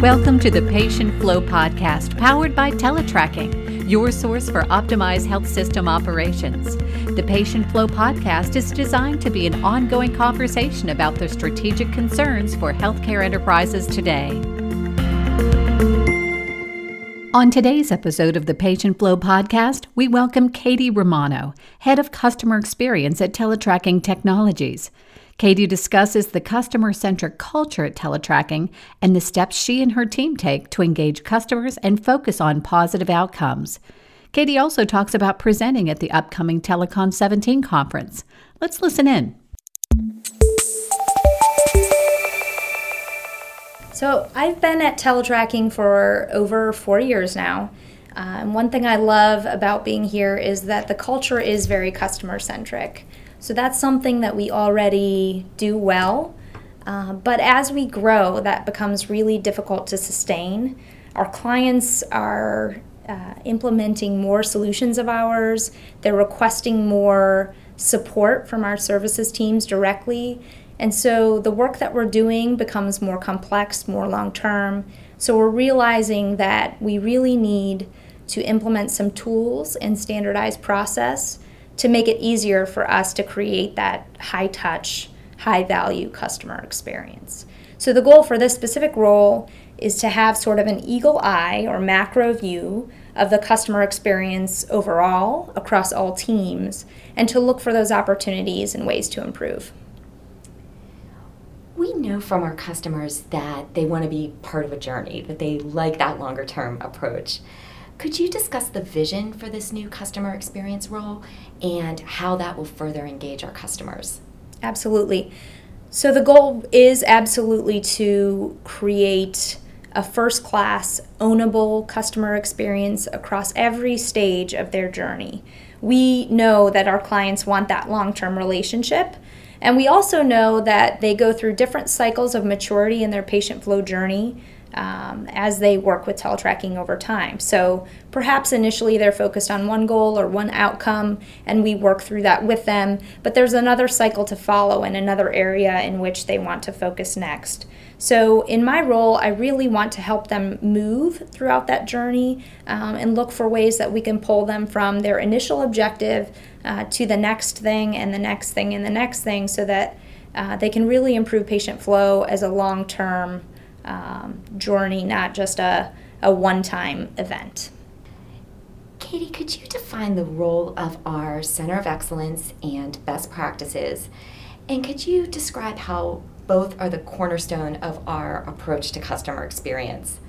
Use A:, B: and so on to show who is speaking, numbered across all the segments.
A: Welcome to the Patient Flow Podcast, powered by Teletracking, your source for optimized health system operations. The Patient Flow Podcast is designed to be an ongoing conversation about the strategic concerns for healthcare enterprises today. On today's episode of the Patient Flow podcast, we welcome Katie Romano, Head of Customer Experience at Teletracking Technologies. Katie discusses the customer centric culture at Teletracking and the steps she and her team take to engage customers and focus on positive outcomes. Katie also talks about presenting at the upcoming Telecon 17 conference. Let's listen in.
B: So, I've been at Teletracking for over four years now. And one thing I love about being here is that the culture is very customer centric. So that's something that we already do well. Uh, but as we grow, that becomes really difficult to sustain. Our clients are uh, implementing more solutions of ours, they're requesting more support from our services teams directly. And so the work that we're doing becomes more complex, more long term. So we're realizing that we really need to implement some tools and standardized process to make it easier for us to create that high touch, high value customer experience. So, the goal for this specific role is to have sort of an eagle eye or macro view of the customer experience overall across all teams and to look for those opportunities and ways to improve.
C: Know from our customers that they want to be part of a journey, that they like that longer term approach. Could you discuss the vision for this new customer experience role and how that will further engage our customers?
B: Absolutely. So, the goal is absolutely to create a first class, ownable customer experience across every stage of their journey. We know that our clients want that long term relationship. And we also know that they go through different cycles of maturity in their patient flow journey um, as they work with teletracking over time. So perhaps initially they're focused on one goal or one outcome, and we work through that with them. But there's another cycle to follow and another area in which they want to focus next. So, in my role, I really want to help them move throughout that journey um, and look for ways that we can pull them from their initial objective uh, to the next thing and the next thing and the next thing so that uh, they can really improve patient flow as a long term um, journey, not just a, a one time event.
C: Katie, could you define the role of our Center of Excellence and best practices? And could you describe how both are the cornerstone of our approach to customer experience?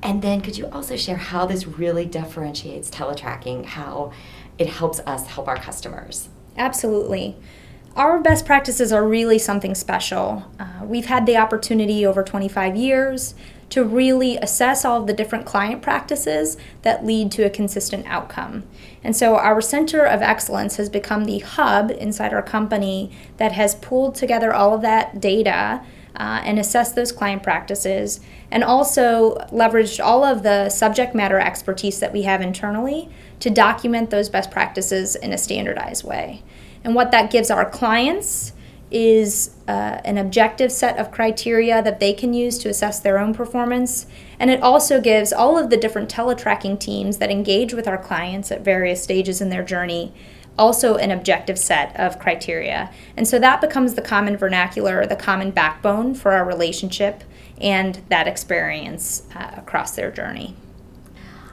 C: And then could you also share how this really differentiates teletracking, how it helps us help our customers?
B: Absolutely our best practices are really something special. Uh, we've had the opportunity over 25 years to really assess all of the different client practices that lead to a consistent outcome. And so our Center of Excellence has become the hub inside our company that has pulled together all of that data uh, and assessed those client practices and also leveraged all of the subject matter expertise that we have internally to document those best practices in a standardized way. And what that gives our clients is uh, an objective set of criteria that they can use to assess their own performance. And it also gives all of the different teletracking teams that engage with our clients at various stages in their journey also an objective set of criteria. And so that becomes the common vernacular, the common backbone for our relationship and that experience uh, across their journey.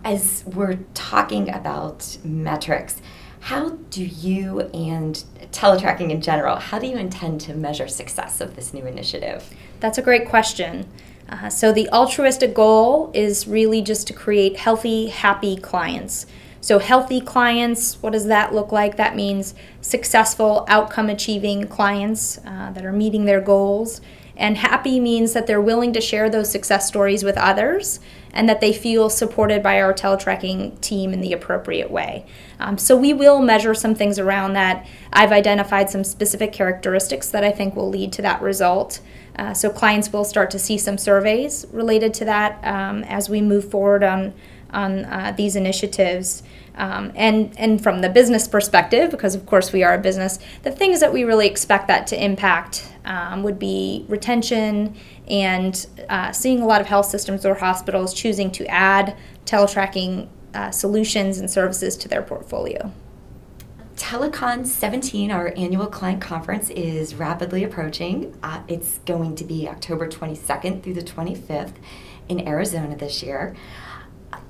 C: As we're talking about metrics, how do you and teletracking in general, how do you intend to measure success of this new initiative?
B: That's a great question. Uh, so, the altruistic goal is really just to create healthy, happy clients. So, healthy clients, what does that look like? That means successful, outcome achieving clients uh, that are meeting their goals. And happy means that they're willing to share those success stories with others and that they feel supported by our teletracking team in the appropriate way. Um, so we will measure some things around that. I've identified some specific characteristics that I think will lead to that result. Uh, so clients will start to see some surveys related to that um, as we move forward on on uh, these initiatives. Um, and and from the business perspective, because of course we are a business, the things that we really expect that to impact um, would be retention and uh, seeing a lot of health systems or hospitals choosing to add teletracking uh, solutions and services to their portfolio.
C: Telecon 17, our annual client conference, is rapidly approaching. Uh, it's going to be October 22nd through the 25th in Arizona this year.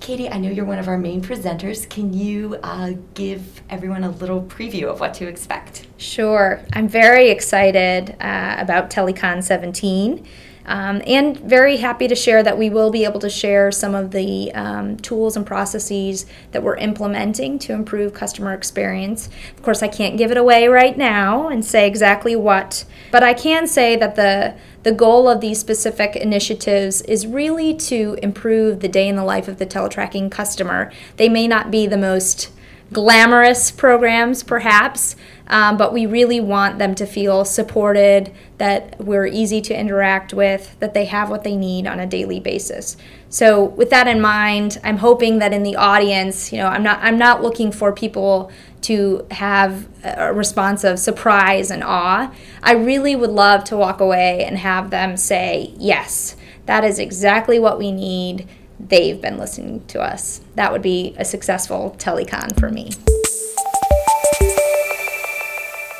C: Katie, I know you're one of our main presenters. Can you uh, give everyone a little preview of what to expect?
B: Sure. I'm very excited uh, about Telecon 17. Um, and very happy to share that we will be able to share some of the um, tools and processes that we're implementing to improve customer experience. Of course, I can't give it away right now and say exactly what, but I can say that the the goal of these specific initiatives is really to improve the day in the life of the teletracking customer. They may not be the most glamorous programs, perhaps, um, but we really want them to feel supported, that we're easy to interact with, that they have what they need on a daily basis. So, with that in mind, I'm hoping that in the audience, you know, I'm not I'm not looking for people to have a response of surprise and awe. I really would love to walk away and have them say, "Yes, that is exactly what we need." They've been listening to us. That would be a successful telecon for me.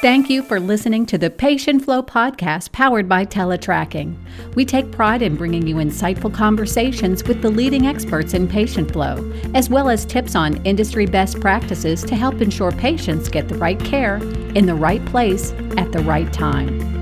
A: Thank you for listening to the Patient Flow podcast powered by Teletracking. We take pride in bringing you insightful conversations with the leading experts in patient flow, as well as tips on industry best practices to help ensure patients get the right care in the right place at the right time.